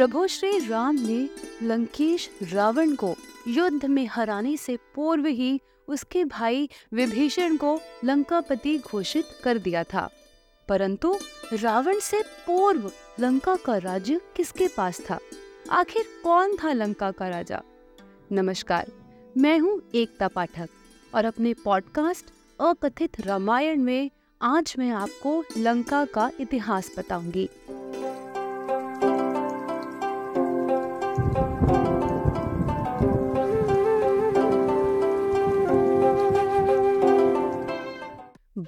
प्रभु श्री राम ने लंकेश रावण को युद्ध में हराने से पूर्व ही उसके भाई विभीषण को लंकापति घोषित कर दिया था। परंतु रावण से पूर्व लंका का राज्य किसके पास था? आखिर कौन था लंका का राजा? नमस्कार, मैं हूँ एकता पाठक और अपने पॉडकास्ट अकथित रामायण में आज मैं आपको लंका का इतिहास बताऊँगी।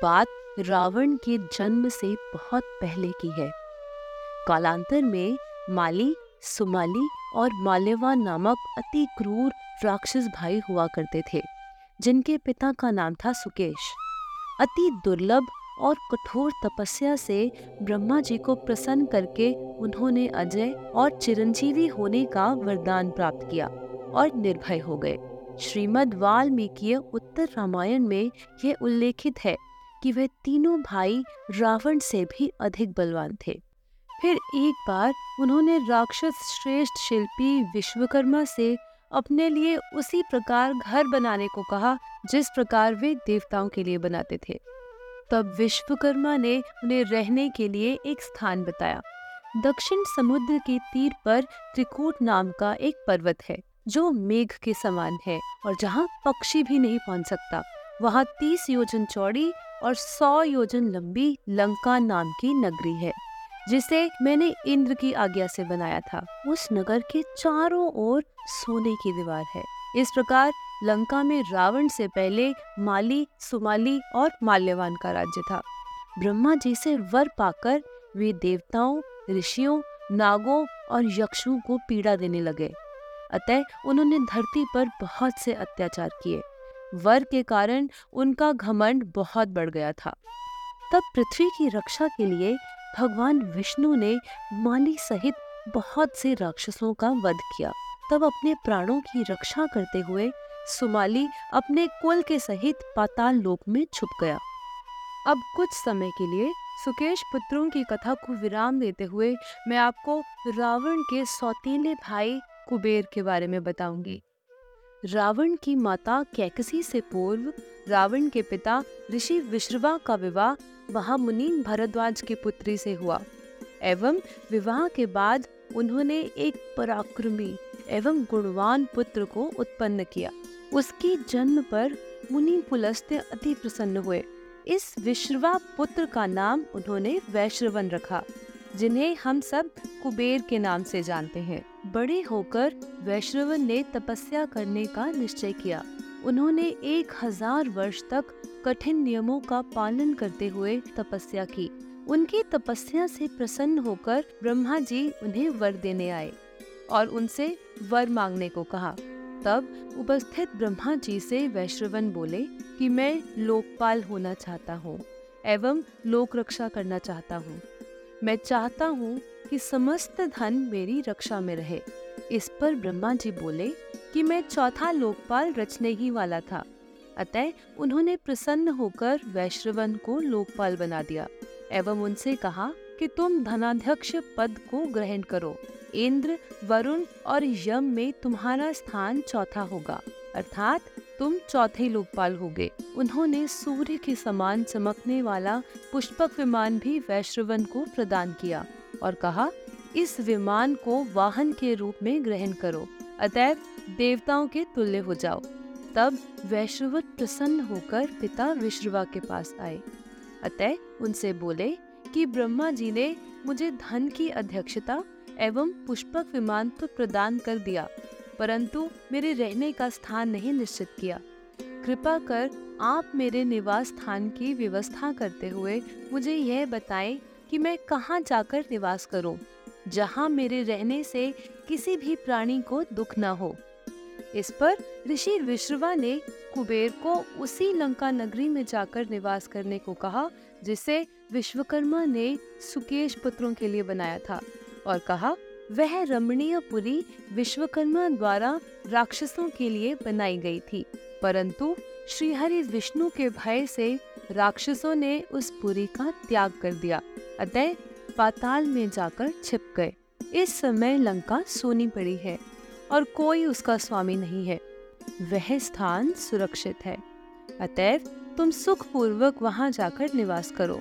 बात रावण के जन्म से बहुत पहले की है। कालांतर में माली, सुमाली और माल्यवा नामक अति क्रूर राक्षस भाई हुआ करते थे, जिनके पिता का नाम था सुकेश। अति दुर्लभ और कठोर तपस्या से ब्रह्मा जी को प्रसन्न करके उन्होंने अजय और चिरंजीवी होने का वरदान प्राप्त किया और निर्भय हो गए। श्रीमद् वाल्मीकि उत्तर रामायण में यह उल्लेखित है। कि वह तीनों भाई रावण से भी अधिक बलवान थे। फिर एक बार उन्होंने राक्षस श्रेष्ठ शिल्पी विश्वकर्मा से अपने लिए उसी प्रकार घर बनाने को कहा, जिस प्रकार वे देवताओं के लिए बनाते थे। तब विश्वकर्मा ने उन्हें रहने के लिए एक स्थान बताया। दक्षिण समुद्र के तीर पर त्रिकूट नाम का एक पर्वत है, जो मेघ के समान है और जहाँ पक्षी भी नहीं पहुँच सकता। वहाँ तीस योजन चौड़ी और सौ योजन लंबी लंका नाम की नगरी है, जिसे मैंने इंद्र की आज्ञा से बनाया था। उस नगर के चारों ओर सोने की दीवार है। इस प्रकार लंका में रावण से पहले माली, सुमाली और माल्यवान का राज्य था। ब्रह्मा जी से वर पाकर वे देवताओं, ऋषियों, नागों और यक्षों को पीड़ा देने लगे। अतः उन्होंने धरती पर बहुत से अत्याचार किए। वर के कारण उनका घमंड बहुत बढ़ गया था। तब पृथ्वी की रक्षा के लिए भगवान विष्णु ने माली सहित बहुत से राक्षसों का वध किया। तब अपने प्राणों की रक्षा करते हुए सुमाली अपने कुल के सहित पाताल लोक में छुप गया। अब कुछ समय के लिए सुकेश पुत्रों की कथा को विराम देते हुए मैं आपको रावण के सौतीले भाई कुबेर के बारे में बताऊँगी। रावण की माता कैकसी से पूर्व रावण के पिता ऋषि विश्रवा का विवाह महामुनि भरद्वाज की पुत्री से हुआ। एवं विवाह के बाद उन्होंने एक पराक्रमी एवं गुणवान पुत्र को उत्पन्न किया। उसके जन्म पर मुनि पुलस्त्य अति प्रसन्न हुए। इस विश्रवा पुत्र का नाम उन्होंने वैश्रवन रखा। जिन्हें हम सब कुबेर के नाम से जानते हैं। बड़े होकर वैश्रवन ने तपस्या करने का निश्चय किया। उन्होंने एक हज़ार वर्ष तक कठिन नियमों का पालन करते हुए तपस्या की। उनकी तपस्या से प्रसन्न होकर ब्रह्मा जी उन्हें वर देने आए और उनसे वर मांगने को कहा। तब उपस्थित ब्रह्मा जी से वैश्रवन बोले कि मैं लोकपाल होना चाहता हूँ एवं लोक रक्षा करना चाहता हूँ। मैं चाहता हूँ कि समस्त धन मेरी रक्षा में रहे। इस पर ब्रह्मा जी बोले कि मैं चौथा लोकपाल रचने ही वाला था। अतः उन्होंने प्रसन्न होकर वैश्रवन को लोकपाल बना दिया एवं उनसे कहा कि तुम धनाध्यक्ष पद को ग्रहण करो। इंद्र, वरुण और यम में तुम्हारा स्थान चौथा होगा। अर्थात तुम चौथे लोकपाल होगे उन्होंने सूर्य के समान चमकने वाला पुष्पक विमान भी वैश्रवन को प्रदान किया और कहा, इस विमान को वाहन के रूप में ग्रहण करो। अतएव देवताओं के तुल्य हो जाओ। तब वैश्रवत प्रसन्न होकर पिता विश्रवा के पास आए। अतः उनसे बोले कि, ब्रह्मा जी ने मुझे धन की अध्यक्षता एवं पुष्पक विमान तो प्रदान कर दिया परंतु मेरे रहने का स्थान नहीं निश्चित किया। कृपा कर आप मेरे निवास स्थान की व्यवस्था करते हुए मुझे यह बताएँ कि मैं कहाँ जाकर निवास करूँ, जहाँ मेरे रहने से किसी भी प्राणी को दुख न हो। इस पर ऋषि विश्रवा ने कुबेर को उसी लंका नगरी में जाकर निवास करने को कहा जिसे विश्वकर्मा ने सुकेश पुत्रों के लिए बनाया था और कहा वह रमणीय पुरी विश्वकर्मा द्वारा राक्षसों के लिए बनाई गई थी, परंतु श्रीहरि विष्णु के भय से राक्षसों ने उस पुरी का त्याग कर दिया, अतः पाताल में जाकर छिप गए। इस समय लंका सोनी पड़ी है और कोई उसका स्वामी नहीं है। वह स्थान सुरक्षित है। अतएव तुम सुखपूर्वक वहाँ जाकर निवास करो।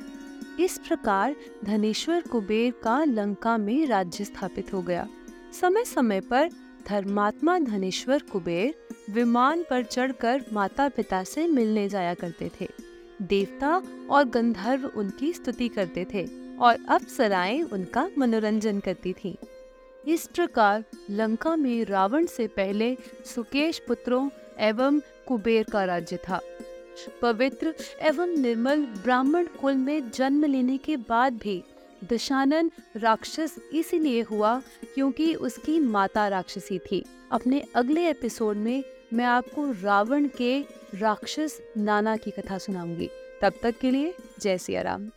इस प्रकार धनेश्वर कुबेर का लंका में राज्य स्थापित हो गया। समय समय पर धर्मात्मा धनेश्वर कुबेर विमान पर चढ़कर माता पिता से मिलने जाया करते थे। देवता और गंधर्व उनकी स्तुति करते थे और अप्सराएँ उनका मनोरंजन करती थीं। इस प्रकार लंका में रावण से पहले सुकेश पुत्रों एवं कुबेर का राज्य था। पवित्र एवं निर्मल ब्राह्मण कुल में जन्म लेने के बाद भी दशानन राक्षस इसीलिए हुआ क्योंकि उसकी माता राक्षसी थी। अपने अगले एपिसोड में मैं आपको रावण के राक्षस नाना की कथा सुनाऊँगी। तब तक के लिए जय सिया राम।